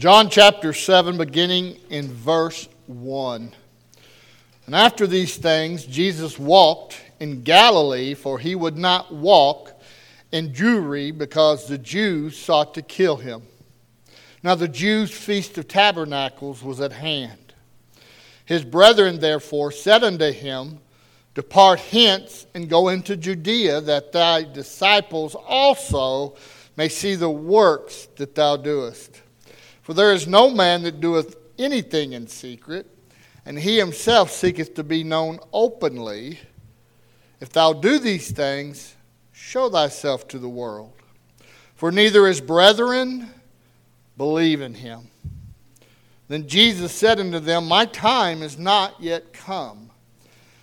John chapter 7, beginning in verse 1. And after these things, Jesus walked in Galilee, for he would not walk in Jewry, because the Jews sought to kill him. Now the Jews' feast of tabernacles was at hand. His brethren therefore said unto him, Depart hence and go into Judea, that thy disciples also may see the works that thou doest. For there is no man that doeth anything in secret, and he himself seeketh to be known openly. If thou do these things, show thyself to the world. For neither his brethren believe in him. Then Jesus said unto them, My time is not yet come,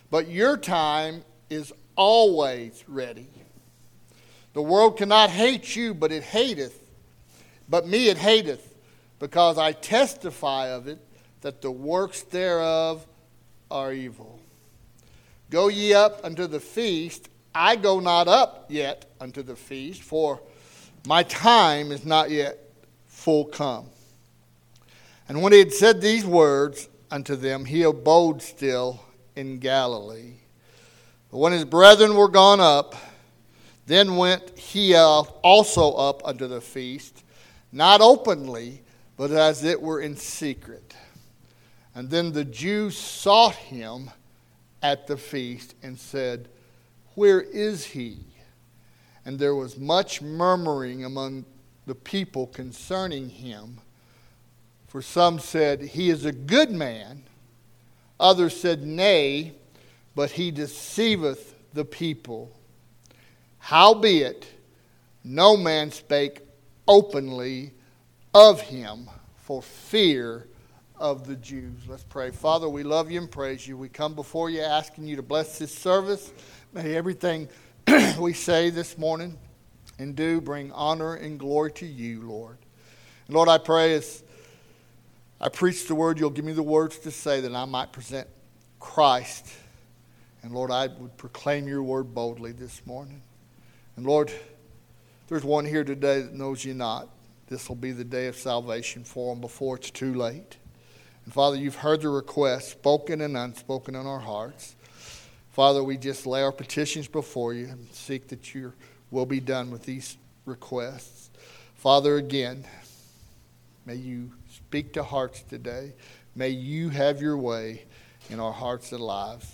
but your time is always ready. The world cannot hate you, but it hateth. But me it hateth because I testify of it that the works thereof are evil. Go ye up unto the feast. I go not up yet unto the feast, for my time is not yet full come. And when he had said these words unto them, he abode still in Galilee. But when his brethren were gone up, then went he also up unto the feast, not openly, but as it were in secret. And then the Jews sought him at the feast and said, Where is he? And there was much murmuring among the people concerning him. For some said, He is a good man. Others said, Nay, but he deceiveth the people. Howbeit, no man spake openly of him for fear of the Jews. Let's pray. Father, we love you and praise you. We come before you asking you to bless this service. May everything we say this morning and do bring honor and glory to you, Lord. And Lord, I pray as I preach the word, you'll give me the words to say that I might present Christ. And Lord, I would proclaim your word boldly this morning. And Lord, there's one here today that knows you not. This will be the day of salvation for them before it's too late. And Father, you've heard the requests, spoken and unspoken in our hearts. Father, we just lay our petitions before you and seek that your will be done with these requests. Father, again, may you speak to hearts today. May you have your way in our hearts and lives.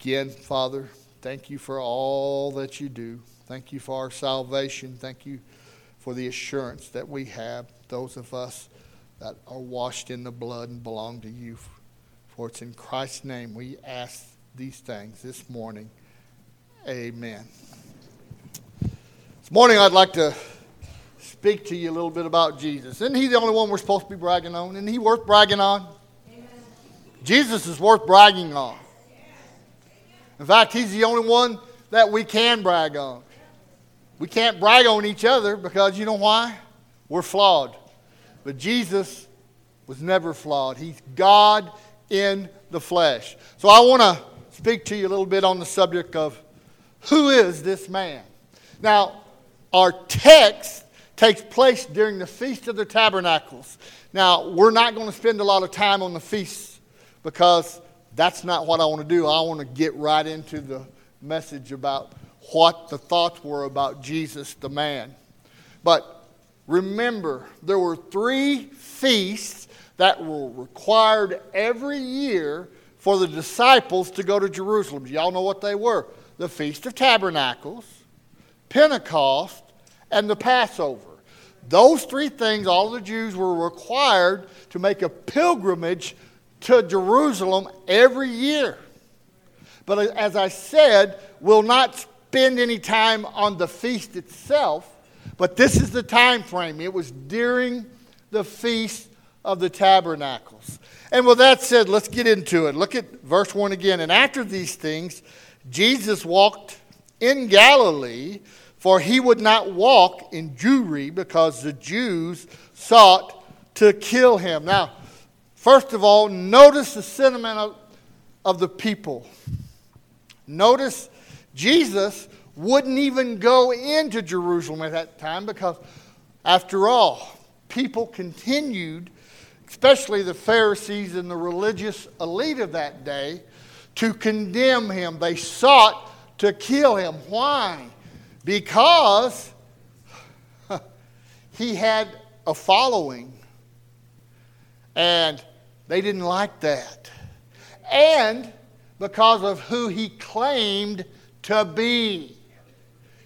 Again, Father, thank you for all that you do. Thank you for our salvation. Thank you for the assurance that we have, those of us that are washed in the blood and belong to you. For it's in Christ's name we ask these things this morning. Amen. This morning I'd like to speak to you a little bit about Jesus. Isn't he the only one we're supposed to be bragging on? Isn't he worth bragging on? Amen. Jesus is worth bragging on. In fact, he's the only one that we can brag on. We can't brag on each other because you know why? We're flawed. But Jesus was never flawed. He's God in the flesh. So I want to speak to you a little bit on the subject of who is this man? Now, our text takes place during the Feast of the Tabernacles. Now, we're not going to spend a lot of time on the feast because that's not what I want to do. I want to get right into the message about what the thoughts were about Jesus the man. But remember, there were three feasts that were required every year for the disciples to go to Jerusalem. Y'all know what they were the Feast of Tabernacles, Pentecost, and the Passover. Those three things, all the Jews were required to make a pilgrimage to Jerusalem every year. But as I said, we'll not spend any time on the feast itself, but this is the time frame. It was during the feast of the tabernacles. And with that said, let's get into it. Look at verse 1 again. And after these things, Jesus walked in Galilee, for he would not walk in Jewry because the Jews sought to kill him. Now, first of all, notice the sentiment of, of the people. Notice Jesus wouldn't even go into Jerusalem at that time because, after all, people continued, especially the Pharisees and the religious elite of that day, to condemn him. They sought to kill him. Why? Because he had a following. And they didn't like that. And because of who he claimed to be.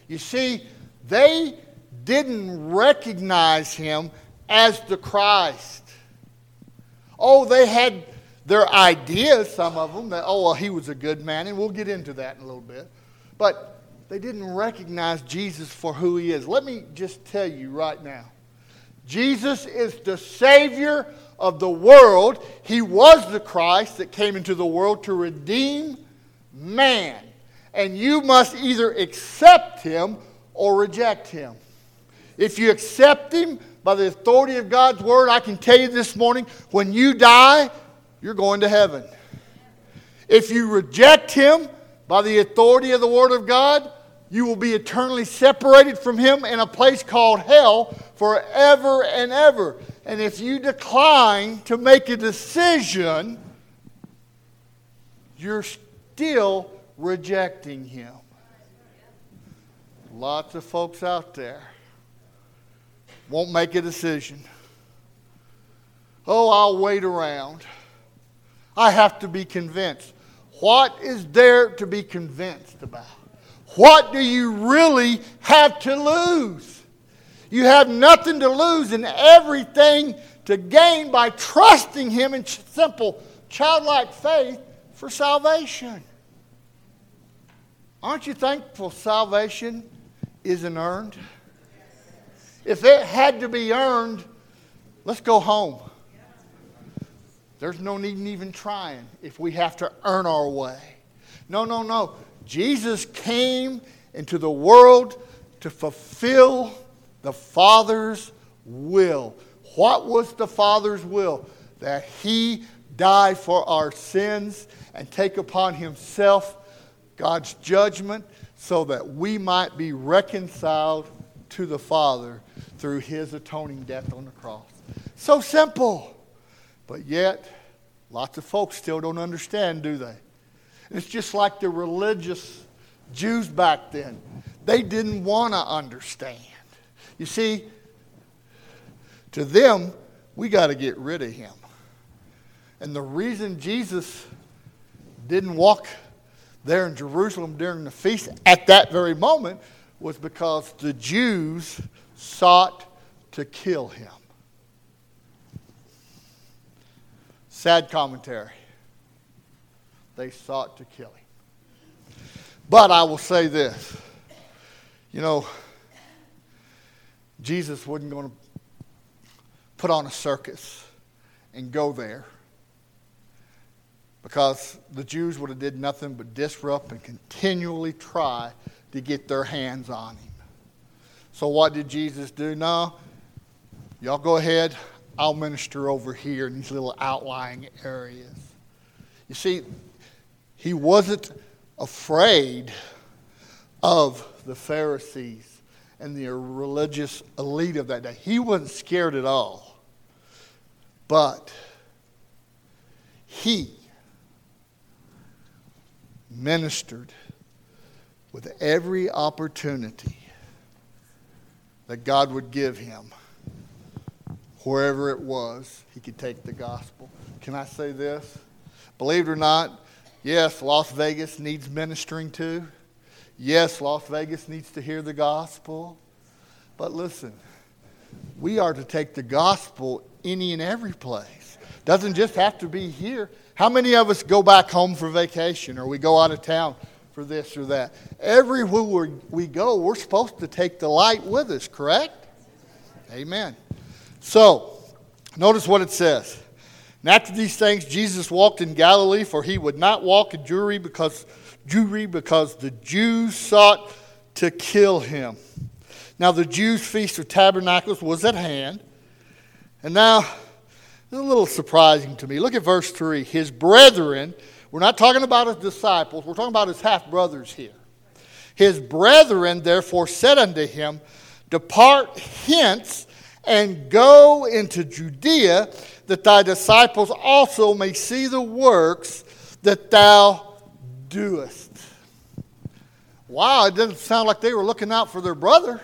You see, they didn't recognize him as the Christ. Oh, they had their ideas, some of them, that, oh, well, he was a good man, and we'll get into that in a little bit. But they didn't recognize Jesus for who he is. Let me just tell you right now Jesus is the Savior of the world. He was the Christ that came into the world to redeem man. And you must either accept him or reject him. If you accept him by the authority of God's word, I can tell you this morning when you die, you're going to heaven. If you reject him by the authority of the word of God, you will be eternally separated from him in a place called hell forever and ever. And if you decline to make a decision, you're still rejecting him. Lots of folks out there won't make a decision. Oh, I'll wait around. I have to be convinced. What is there to be convinced about? What do you really have to lose? You have nothing to lose and everything to gain by trusting Him in simple, childlike faith for salvation. Aren't you thankful salvation isn't earned? If it had to be earned, let's go home. There's no need in even trying if we have to earn our way. No, no, no. Jesus came into the world to fulfill the Father's will. What was the Father's will? That He die for our sins and take upon Himself God's judgment so that we might be reconciled to the Father through His atoning death on the cross. So simple. But yet, lots of folks still don't understand, do they? It's just like the religious Jews back then. They didn't want to understand. You see, to them, we got to get rid of him. And the reason Jesus didn't walk there in Jerusalem during the feast at that very moment was because the Jews sought to kill him. Sad commentary. They sought to kill him. But I will say this you know, Jesus wasn't going to put on a circus and go there because the Jews would have did nothing but disrupt and continually try to get their hands on him. So what did Jesus do? No, y'all go ahead. I'll minister over here in these little outlying areas. You see, he wasn't afraid of the Pharisees and the religious elite of that day. He wasn't scared at all. But he ministered with every opportunity that God would give him, wherever it was, he could take the gospel. Can I say this? Believe it or not, yes, Las Vegas needs ministering to. Yes, Las Vegas needs to hear the gospel. But listen, we are to take the gospel any and every place. Doesn't just have to be here. How many of us go back home for vacation or we go out of town for this or that? Everywhere we go, we're supposed to take the light with us, correct? Amen. So, notice what it says. And after these things, Jesus walked in Galilee, for he would not walk in Jewry because Jewry because the Jews sought to kill him. Now, the Jews' feast of tabernacles was at hand. And now, it's a little surprising to me. Look at verse 3. His brethren, we're not talking about his disciples, we're talking about his half brothers here. His brethren therefore said unto him, Depart hence and go into Judea, that thy disciples also may see the works that thou doest. Wow, it doesn't sound like they were looking out for their brother.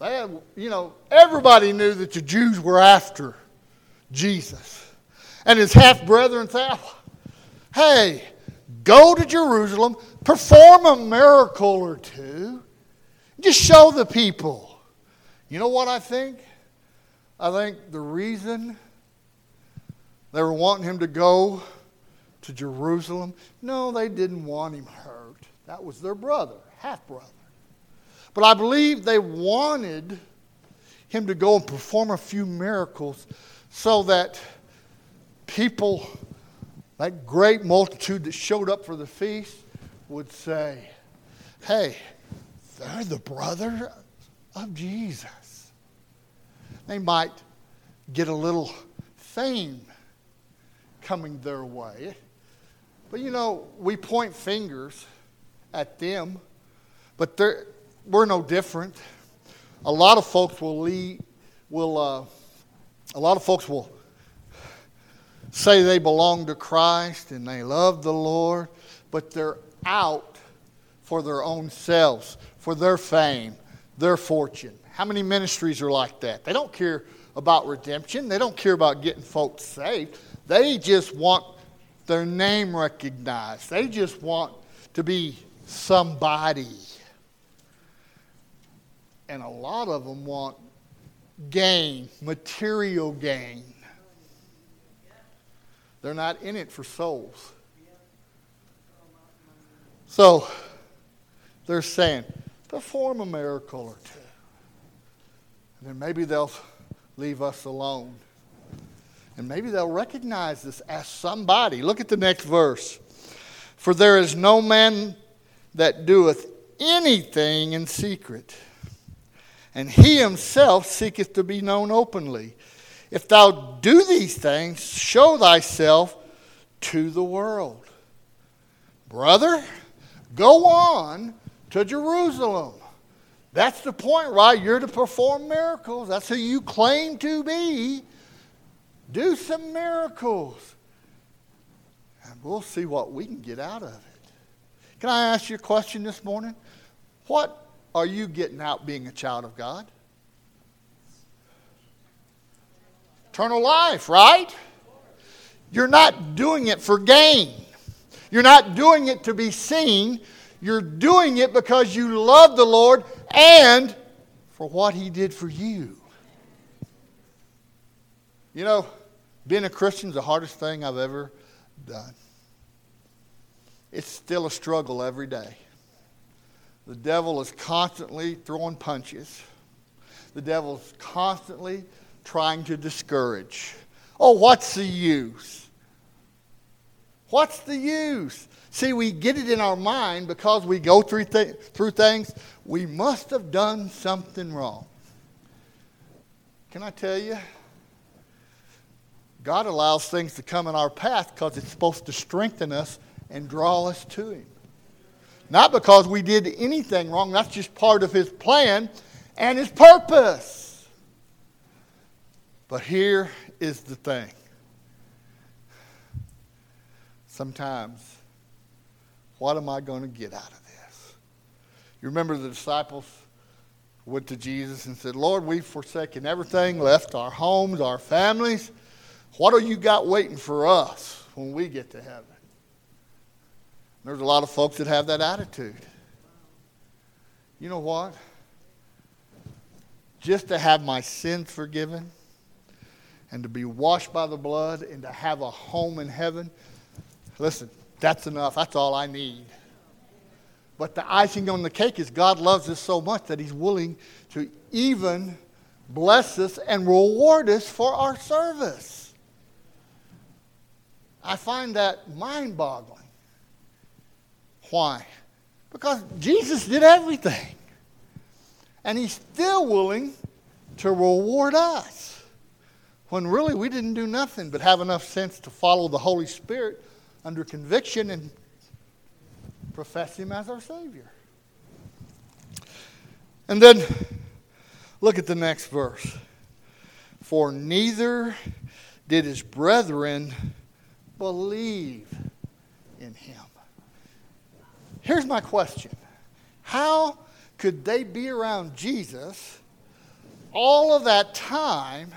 They had, you know, everybody knew that the Jews were after Jesus. And his half brethren said, hey, go to Jerusalem, perform a miracle or two, just show the people. You know what I think? I think the reason they were wanting him to go to Jerusalem, no, they didn't want him hurt. That was their brother, half brother. But I believe they wanted him to go and perform a few miracles so that people, that great multitude that showed up for the feast, would say, Hey, they're the brother of Jesus. They might get a little fame coming their way. But you know, we point fingers at them, but we're no different. A lot of folks will lead, will, uh, a lot of folks will say they belong to Christ and they love the Lord, but they're out for their own selves, for their fame, their fortune. How many ministries are like that? They don't care about redemption, they don't care about getting folks saved. They just want their name recognized, they just want to be somebody. And a lot of them want gain, material gain. They're not in it for souls. So they're saying, perform a miracle or two. And then maybe they'll leave us alone. And maybe they'll recognize this as somebody. Look at the next verse. For there is no man that doeth anything in secret, and he himself seeketh to be known openly. If thou do these things, show thyself to the world. Brother, go on to Jerusalem. That's the point, right? You're to perform miracles. That's who you claim to be. Do some miracles. And we'll see what we can get out of it. Can I ask you a question this morning? What are you getting out being a child of God? Eternal life, right? You're not doing it for gain. You're not doing it to be seen. You're doing it because you love the Lord and for what He did for you. You know, being a Christian is the hardest thing I've ever done. It's still a struggle every day. The devil is constantly throwing punches. The devil's constantly trying to discourage. Oh, what's the use? What's the use? See, we get it in our mind because we go through, th- through things. We must have done something wrong. Can I tell you? God allows things to come in our path because it's supposed to strengthen us and draw us to Him. Not because we did anything wrong, that's just part of His plan and His purpose. But here is the thing sometimes, what am I going to get out of this? You remember the disciples went to Jesus and said, Lord, we've forsaken everything, left our homes, our families. What do you got waiting for us when we get to heaven? There's a lot of folks that have that attitude. You know what? Just to have my sins forgiven and to be washed by the blood and to have a home in heaven, listen, that's enough. That's all I need. But the icing on the cake is God loves us so much that He's willing to even bless us and reward us for our service. I find that mind boggling. Why? Because Jesus did everything. And he's still willing to reward us. When really we didn't do nothing but have enough sense to follow the Holy Spirit under conviction and profess him as our Savior. And then Look at the next verse. For neither did his brethren believe in him. Here's my question How could they be around Jesus all of that time,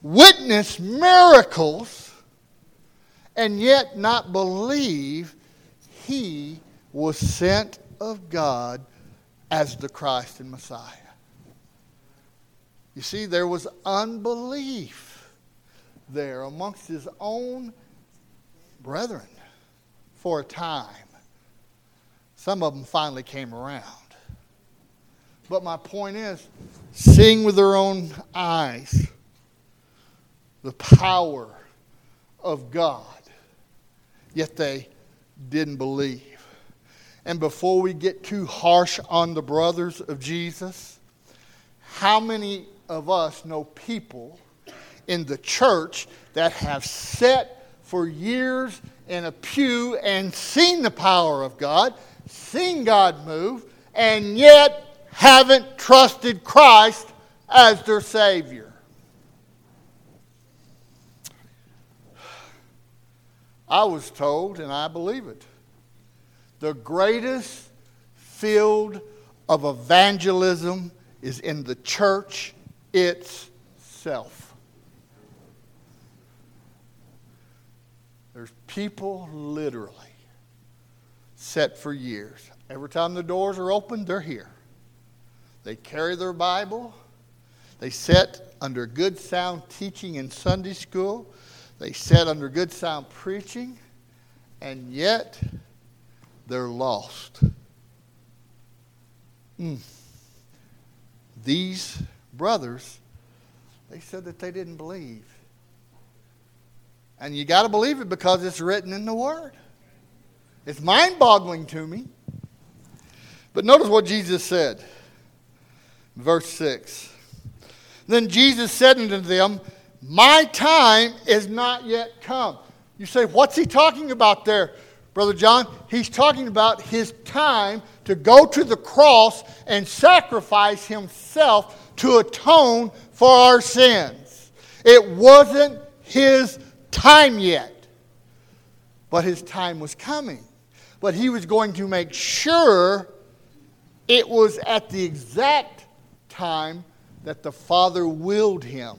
witness miracles, and yet not believe he was sent of God as the Christ and Messiah? You see, there was unbelief there amongst his own brethren for a time. Some of them finally came around. But my point is, seeing with their own eyes the power of God, yet they didn't believe. And before we get too harsh on the brothers of Jesus, how many of us know people in the church that have sat for years in a pew and seen the power of God, seen God move, and yet haven't trusted Christ as their Savior. I was told, and I believe it, the greatest field of evangelism is in the church itself. There's people literally set for years. Every time the doors are open, they're here. They carry their Bible. They sit under good sound teaching in Sunday school. They sit under good sound preaching. And yet, they're lost. Mm. These brothers, they said that they didn't believe. And you got to believe it because it's written in the Word. It's mind boggling to me. But notice what Jesus said. Verse 6. Then Jesus said unto them, My time is not yet come. You say, What's he talking about there, Brother John? He's talking about his time to go to the cross and sacrifice himself to atone for our sins. It wasn't his time yet, but his time was coming. But he was going to make sure it was at the exact time that the Father willed him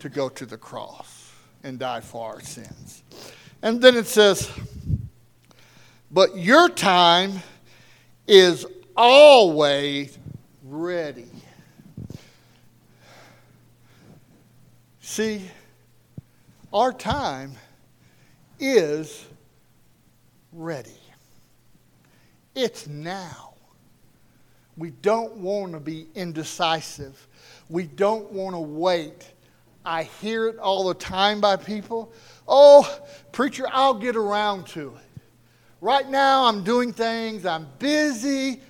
to go to the cross and die for our sins. And then it says, But your time is always ready. See, our time is ready. It's now. We don't want to be indecisive. We don't want to wait. I hear it all the time by people. Oh, preacher, I'll get around to it. Right now, I'm doing things, I'm busy,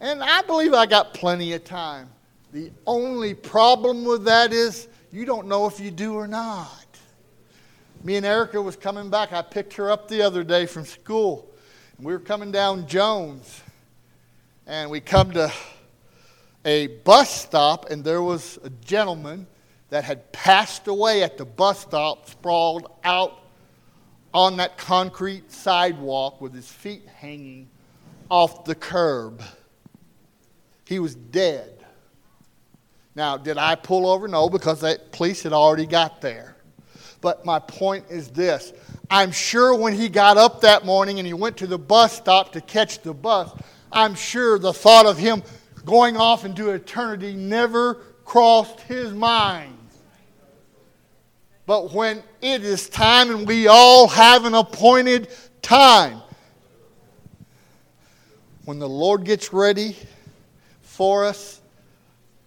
and I believe I got plenty of time. The only problem with that is you don't know if you do or not. Me and Erica was coming back. I picked her up the other day from school. We were coming down Jones, and we come to a bus stop, and there was a gentleman that had passed away at the bus stop, sprawled out on that concrete sidewalk with his feet hanging off the curb. He was dead. Now, did I pull over? No, because the police had already got there. But my point is this I'm sure when he got up that morning and he went to the bus stop to catch the bus, I'm sure the thought of him going off into eternity never crossed his mind. But when it is time and we all have an appointed time, when the Lord gets ready for us,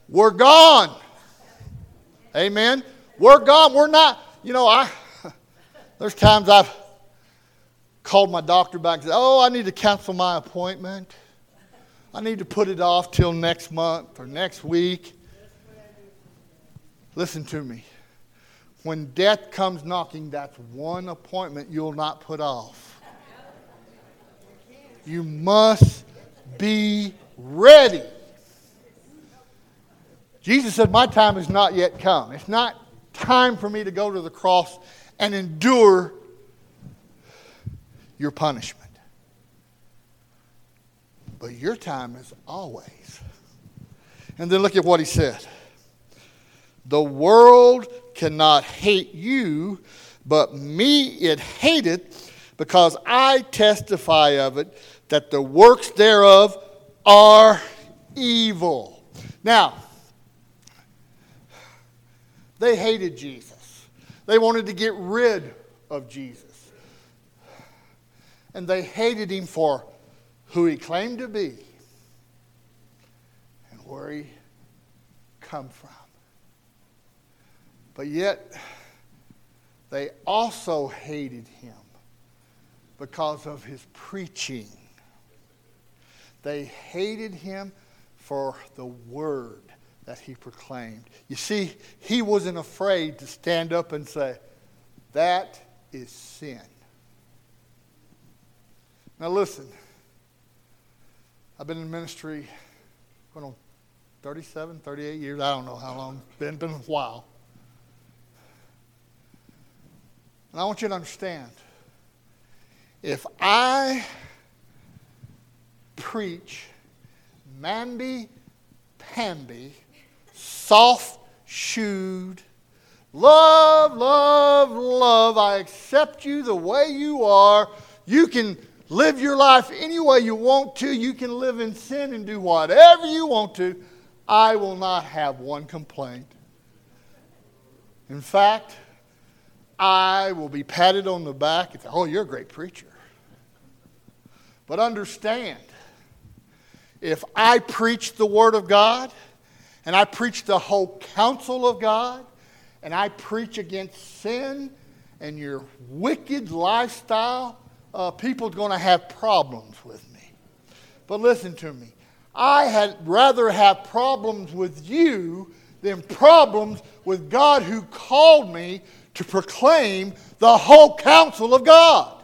we're gone. Amen. We're gone. We're not, you know, I there's times I've called my doctor back and said, Oh, I need to cancel my appointment. I need to put it off till next month or next week. Listen to me. When death comes knocking, that's one appointment you'll not put off. You must be ready. Jesus said, My time has not yet come. It's not time for me to go to the cross and endure your punishment. But your time is always. And then look at what he said. The world cannot hate you, but me it hateth, because I testify of it that the works thereof are evil. Now, they hated Jesus. They wanted to get rid of Jesus. And they hated him for who he claimed to be and where he come from. But yet, they also hated him because of his preaching. They hated him for the word that he proclaimed. You see, he wasn't afraid to stand up and say, That is sin. Now, listen, I've been in ministry, going on 37, 38 years. I don't know how long. It's been, been a while. And I want you to understand if I preach mamby pamby, soft shoed, love, love, love, I accept you the way you are, you can live your life any way you want to, you can live in sin and do whatever you want to, I will not have one complaint. In fact, I will be patted on the back and say, Oh, you're a great preacher. But understand, if I preach the Word of God, and I preach the whole counsel of God, and I preach against sin and your wicked lifestyle, uh, people's going to have problems with me. But listen to me. I had rather have problems with you than problems with God who called me to proclaim the whole counsel of God.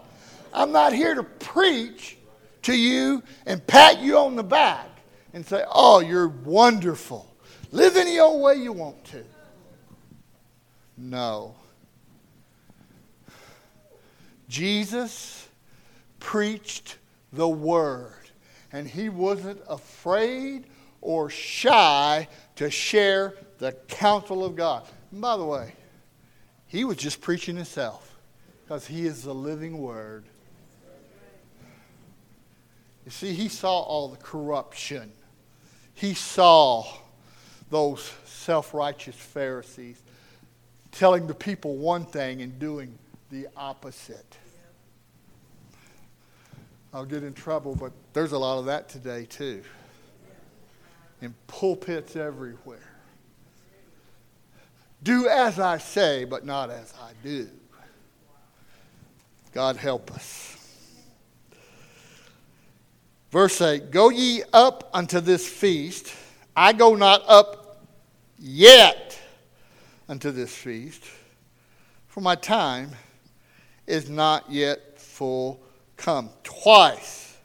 I'm not here to preach to you and pat you on the back and say, oh, you're wonderful. Live any old way you want to. No. Jesus preached the word, and he wasn't afraid or shy to share the counsel of God. And by the way, he was just preaching himself because he is the living word. You see, he saw all the corruption. He saw those self righteous Pharisees telling the people one thing and doing the opposite. I'll get in trouble, but there's a lot of that today, too. In pulpits everywhere. Do as I say, but not as I do. God help us. Verse 8 Go ye up unto this feast. I go not up yet unto this feast, for my time is not yet full come. Twice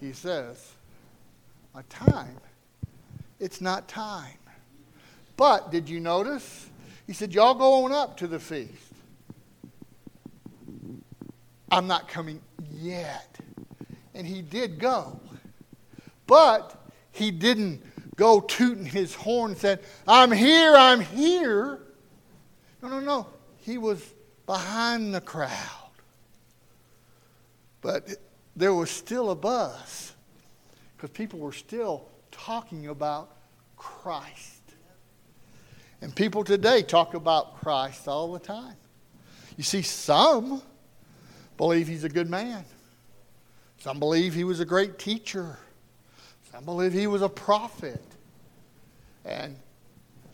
he says, My time, it's not time. But did you notice? He said, Y'all go on up to the feast. I'm not coming yet. And he did go. But he didn't go tooting his horn and said, I'm here, I'm here. No, no, no. He was behind the crowd. But there was still a buzz because people were still talking about Christ. And people today talk about Christ all the time. You see, some believe he's a good man, some believe he was a great teacher, some believe he was a prophet, and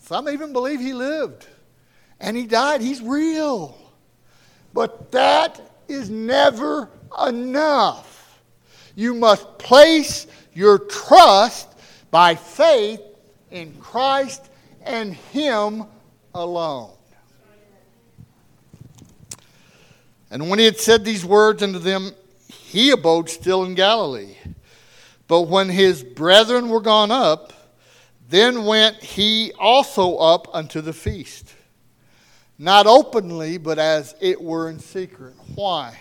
some even believe he lived and he died. He's real. But that is never enough. You must place your trust by faith in Christ and Him alone. And when he had said these words unto them, he abode still in Galilee. But when his brethren were gone up, Then went he also up unto the feast, not openly, but as it were in secret. Why?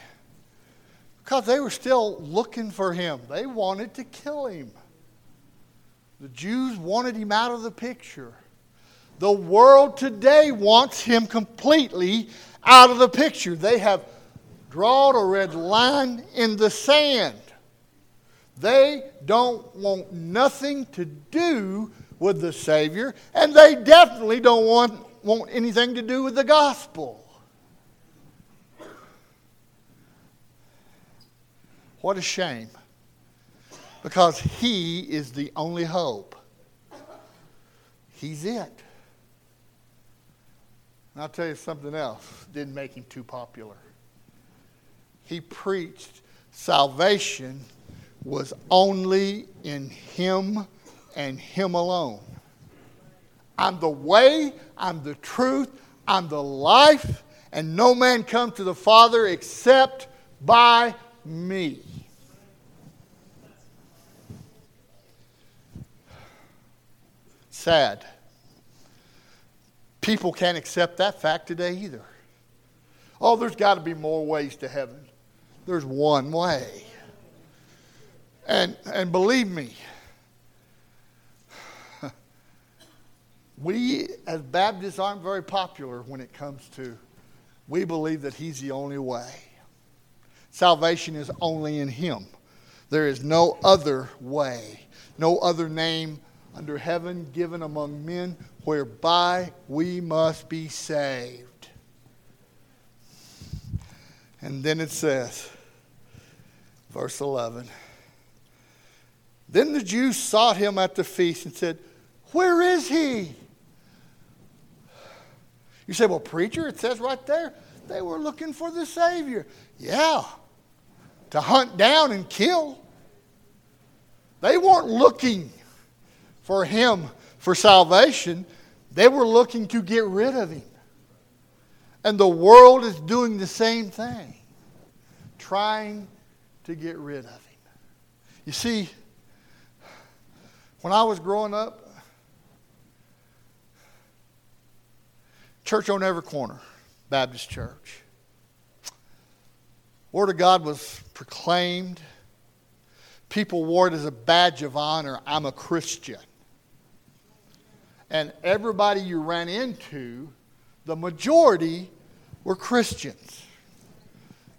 Because they were still looking for him. They wanted to kill him. The Jews wanted him out of the picture. The world today wants him completely out of the picture. They have drawn a red line in the sand. They don't want nothing to do with the Savior, and they definitely don't want, want anything to do with the gospel. What a shame. Because He is the only hope. He's it. And I'll tell you something else didn't make him too popular. He preached salvation was only in Him and Him alone. I'm the way, I'm the truth, I'm the life, and no man comes to the Father except by me. Sad. People can't accept that fact today either. Oh, there's got to be more ways to heaven. There's one way. And, and believe me, we as Baptists aren't very popular when it comes to, we believe that He's the only way. Salvation is only in Him. There is no other way, no other name under heaven given among men whereby we must be saved. And then it says, verse 11. Then the Jews sought him at the feast and said, Where is he? You say, Well, preacher, it says right there, they were looking for the Savior. Yeah, to hunt down and kill. They weren't looking for him for salvation, they were looking to get rid of him. And the world is doing the same thing, trying to get rid of him. You see, when I was growing up, church on every corner, Baptist church. Word of God was proclaimed. People wore it as a badge of honor. I'm a Christian. And everybody you ran into, the majority were Christians.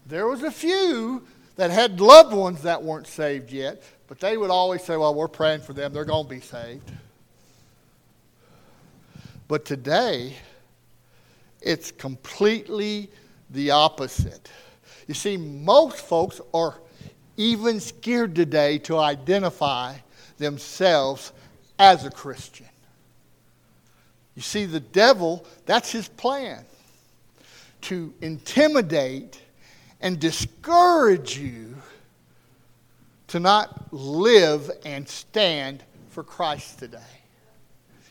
There was a few that had loved ones that weren't saved yet, but they would always say, well, we're praying for them. They're going to be saved. But today, it's completely the opposite. You see, most folks are even scared today to identify themselves as a Christian. You see, the devil, that's his plan to intimidate and discourage you to not live and stand for Christ today.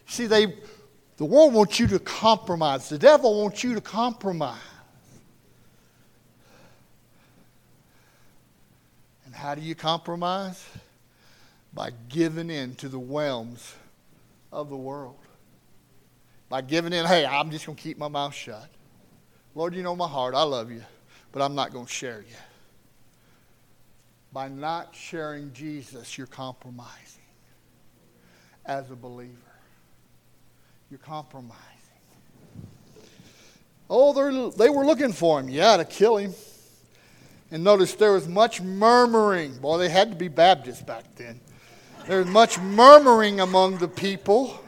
See, they, the world wants you to compromise. The devil wants you to compromise. And how do you compromise? By giving in to the whelms of the world. By giving in, hey, I'm just going to keep my mouth shut. Lord, you know my heart. I love you, but I'm not going to share you by not sharing Jesus, you're compromising as a believer. You're compromising. Oh, they were looking for him, yeah, to kill him. And notice there was much murmuring. Boy, they had to be Baptists back then. There was much murmuring among the people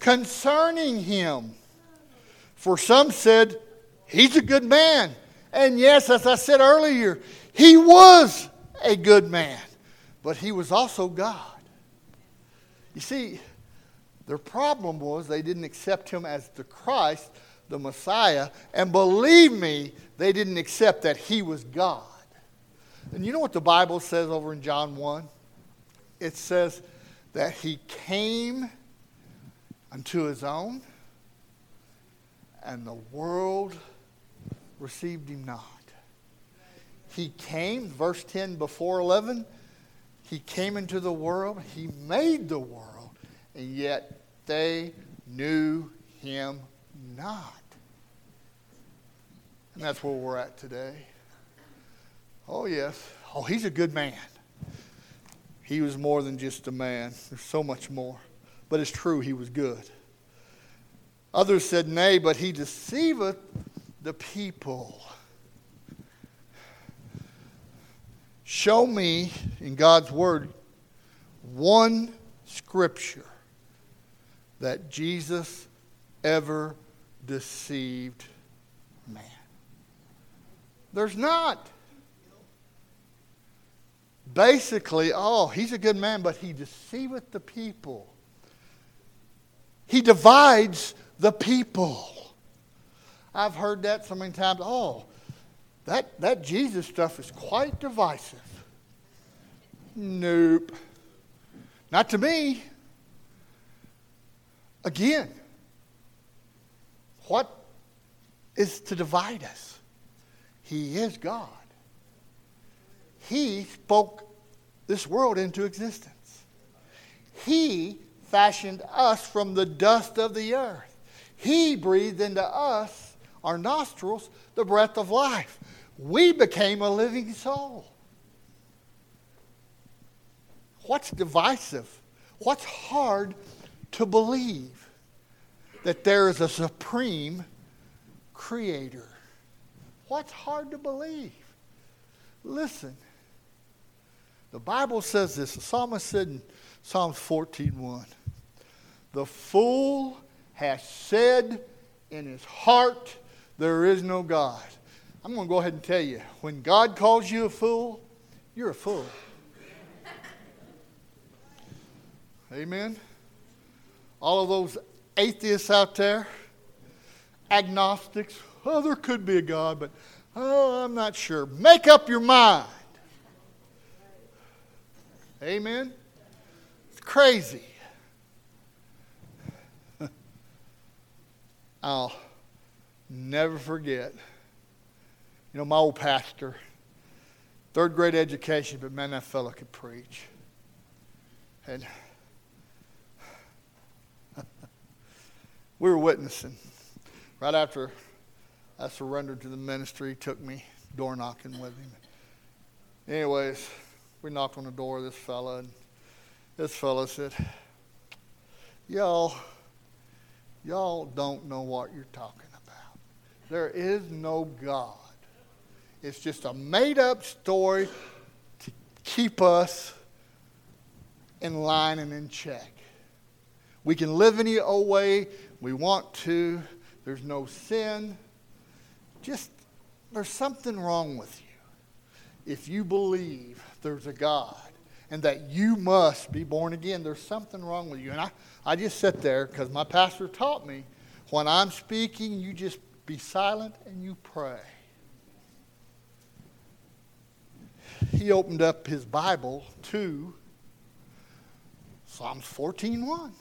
concerning him. For some said, He's a good man. And yes, as I said earlier, he was a good man, but he was also God. You see, their problem was they didn't accept him as the Christ, the Messiah, and believe me, they didn't accept that he was God. And you know what the Bible says over in John 1? It says that he came unto his own, and the world received him not. He came, verse 10 before 11, he came into the world, he made the world, and yet they knew him not. And that's where we're at today. Oh, yes. Oh, he's a good man. He was more than just a man, there's so much more. But it's true, he was good. Others said, Nay, but he deceiveth the people. Show me in God's Word one scripture that Jesus ever deceived man. There's not. Basically, oh, he's a good man, but he deceiveth the people. He divides the people. I've heard that so many times. Oh, that, that Jesus stuff is quite divisive. Nope. Not to me. Again, what is to divide us? He is God. He spoke this world into existence. He fashioned us from the dust of the earth. He breathed into us, our nostrils, the breath of life. We became a living soul. What's divisive? What's hard to believe? That there is a supreme creator. What's hard to believe? Listen, the Bible says this. The psalmist said in Psalms 14:1, "The fool has said in his heart, there is no God." I'm going to go ahead and tell you, when God calls you a fool, you're a fool. Amen. All of those atheists out there, agnostics, oh, there could be a God, but oh, I'm not sure. Make up your mind. Amen? It's crazy. I'll never forget. You know, my old pastor, third grade education, but man, that fellow could preach. And we were witnessing. Right after I surrendered to the ministry, he took me door knocking with him. Anyways, we knocked on the door of this fella, and this fella said, Y'all, y'all don't know what you're talking about. There is no God. It's just a made up story to keep us in line and in check. We can live any old way we want to. There's no sin. Just, there's something wrong with you if you believe there's a God and that you must be born again. There's something wrong with you. And I, I just sit there because my pastor taught me when I'm speaking, you just be silent and you pray. He opened up his Bible to Psalms 14.1. And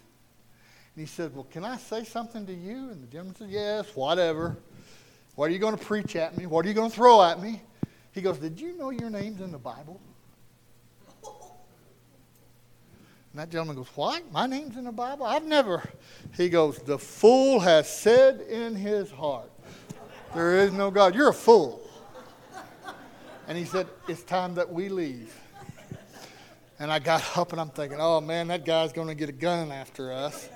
he said, Well, can I say something to you? And the gentleman said, Yes, whatever. What are you going to preach at me? What are you going to throw at me? He goes, Did you know your name's in the Bible? And that gentleman goes, What? My name's in the Bible? I've never. He goes, The fool has said in his heart, There is no God. You're a fool. And he said, It's time that we leave. And I got up and I'm thinking, Oh man, that guy's going to get a gun after us.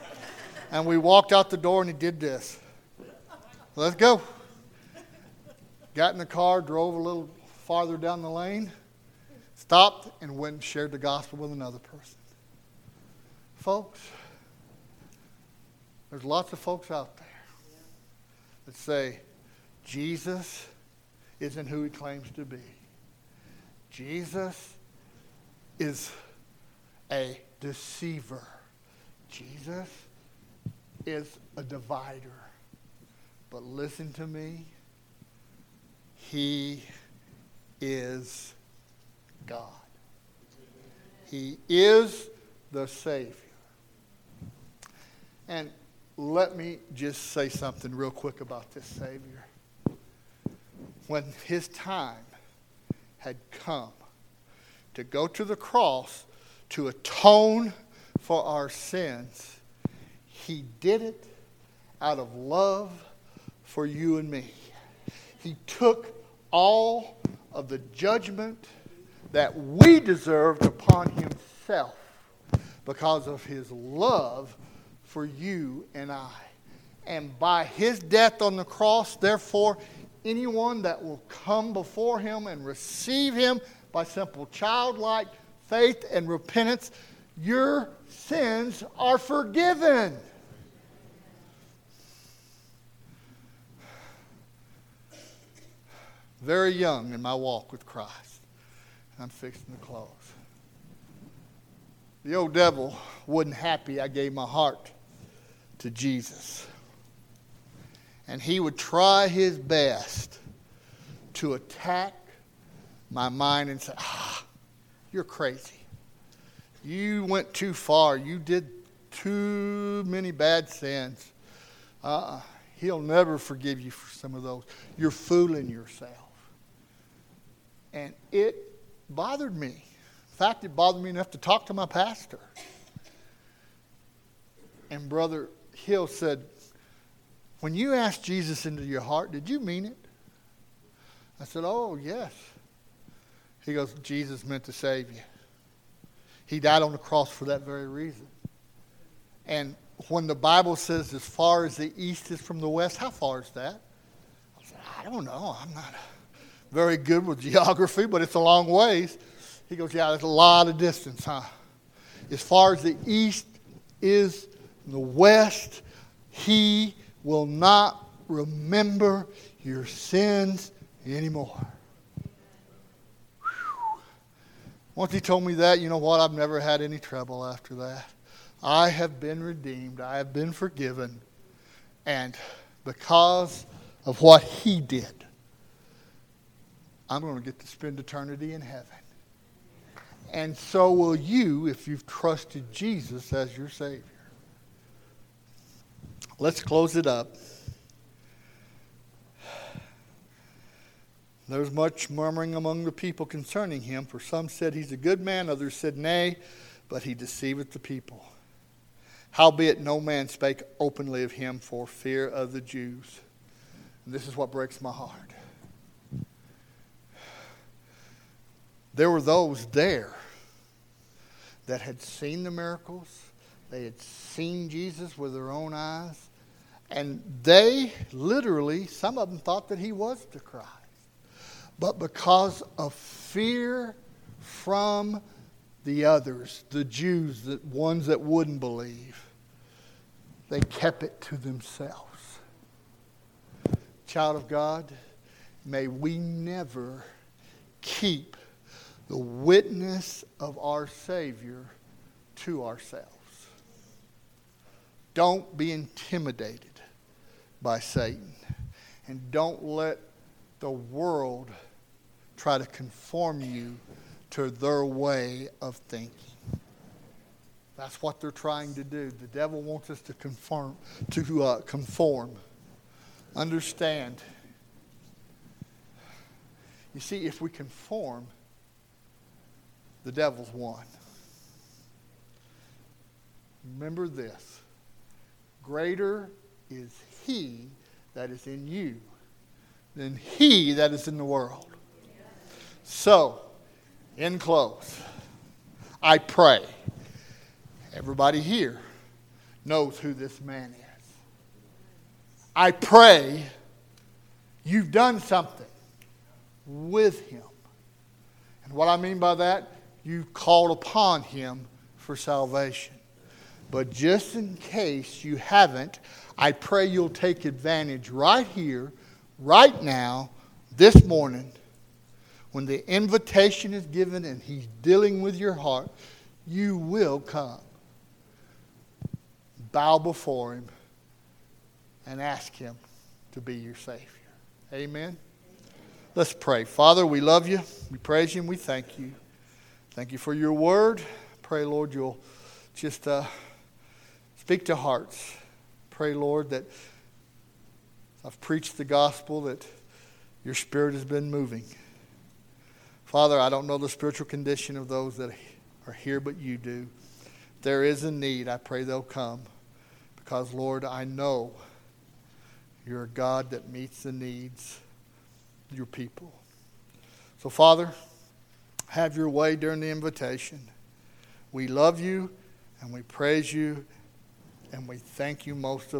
And we walked out the door and he did this. Let's go. Got in the car, drove a little farther down the lane, stopped, and went and shared the gospel with another person. Folks, there's lots of folks out there that say Jesus isn't who he claims to be. Jesus is a deceiver. Jesus is a divider. But listen to me. He is God. He is the Savior. And let me just say something real quick about this Savior. When his time had come to go to the cross to atone for our sins, He did it out of love for you and me. He took all of the judgment that we deserved upon himself because of his love for you and I. And by his death on the cross, therefore, anyone that will come before him and receive him by simple childlike faith and repentance, your sins are forgiven. Very young in my walk with Christ. I'm fixing to close. The old devil wasn't happy I gave my heart to Jesus. And he would try his best to attack my mind and say, ah, you're crazy. You went too far. You did too many bad sins. Uh-uh. He'll never forgive you for some of those. You're fooling yourself. And it bothered me. In fact, it bothered me enough to talk to my pastor. And Brother Hill said, When you asked Jesus into your heart, did you mean it? I said, Oh, yes. He goes, Jesus meant to save you. He died on the cross for that very reason. And when the Bible says as far as the east is from the west, how far is that? I said, I don't know. I'm not very good with geography, but it's a long ways. He goes, Yeah, there's a lot of distance, huh? As far as the east is the west, he will not remember your sins anymore. Once he told me that, you know what? I've never had any trouble after that. I have been redeemed, I have been forgiven, and because of what he did, I'm going to get to spend eternity in heaven. And so will you if you've trusted Jesus as your Savior. Let's close it up. There was much murmuring among the people concerning him, for some said he's a good man, others said nay, but he deceiveth the people. Howbeit no man spake openly of him for fear of the Jews. And this is what breaks my heart. There were those there that had seen the miracles, they had seen Jesus with their own eyes, and they literally, some of them thought that he was the Christ. But because of fear from the others, the Jews, the ones that wouldn't believe, they kept it to themselves. Child of God, may we never keep the witness of our Savior to ourselves. Don't be intimidated by Satan. And don't let the world try to conform you to their way of thinking. That's what they're trying to do. The devil wants us to conform. To uh, conform. Understand. You see, if we conform, the devil's won. Remember this greater is he that is in you than he that is in the world. So, in close, I pray everybody here knows who this man is. I pray you've done something with him. And what I mean by that, you called upon him for salvation. But just in case you haven't, I pray you'll take advantage right here, right now, this morning, when the invitation is given and he's dealing with your heart, you will come. Bow before him and ask him to be your Savior. Amen. Let's pray. Father, we love you. We praise you and we thank you. Thank you for your word. Pray, Lord, you'll just uh, speak to hearts. Pray, Lord, that I've preached the gospel, that your spirit has been moving. Father, I don't know the spiritual condition of those that are here, but you do. There is a need, I pray they'll come Because, Lord, I know you're a God that meets the needs of your people. So, Father, have your way during the invitation. We love you and we praise you and we thank you most of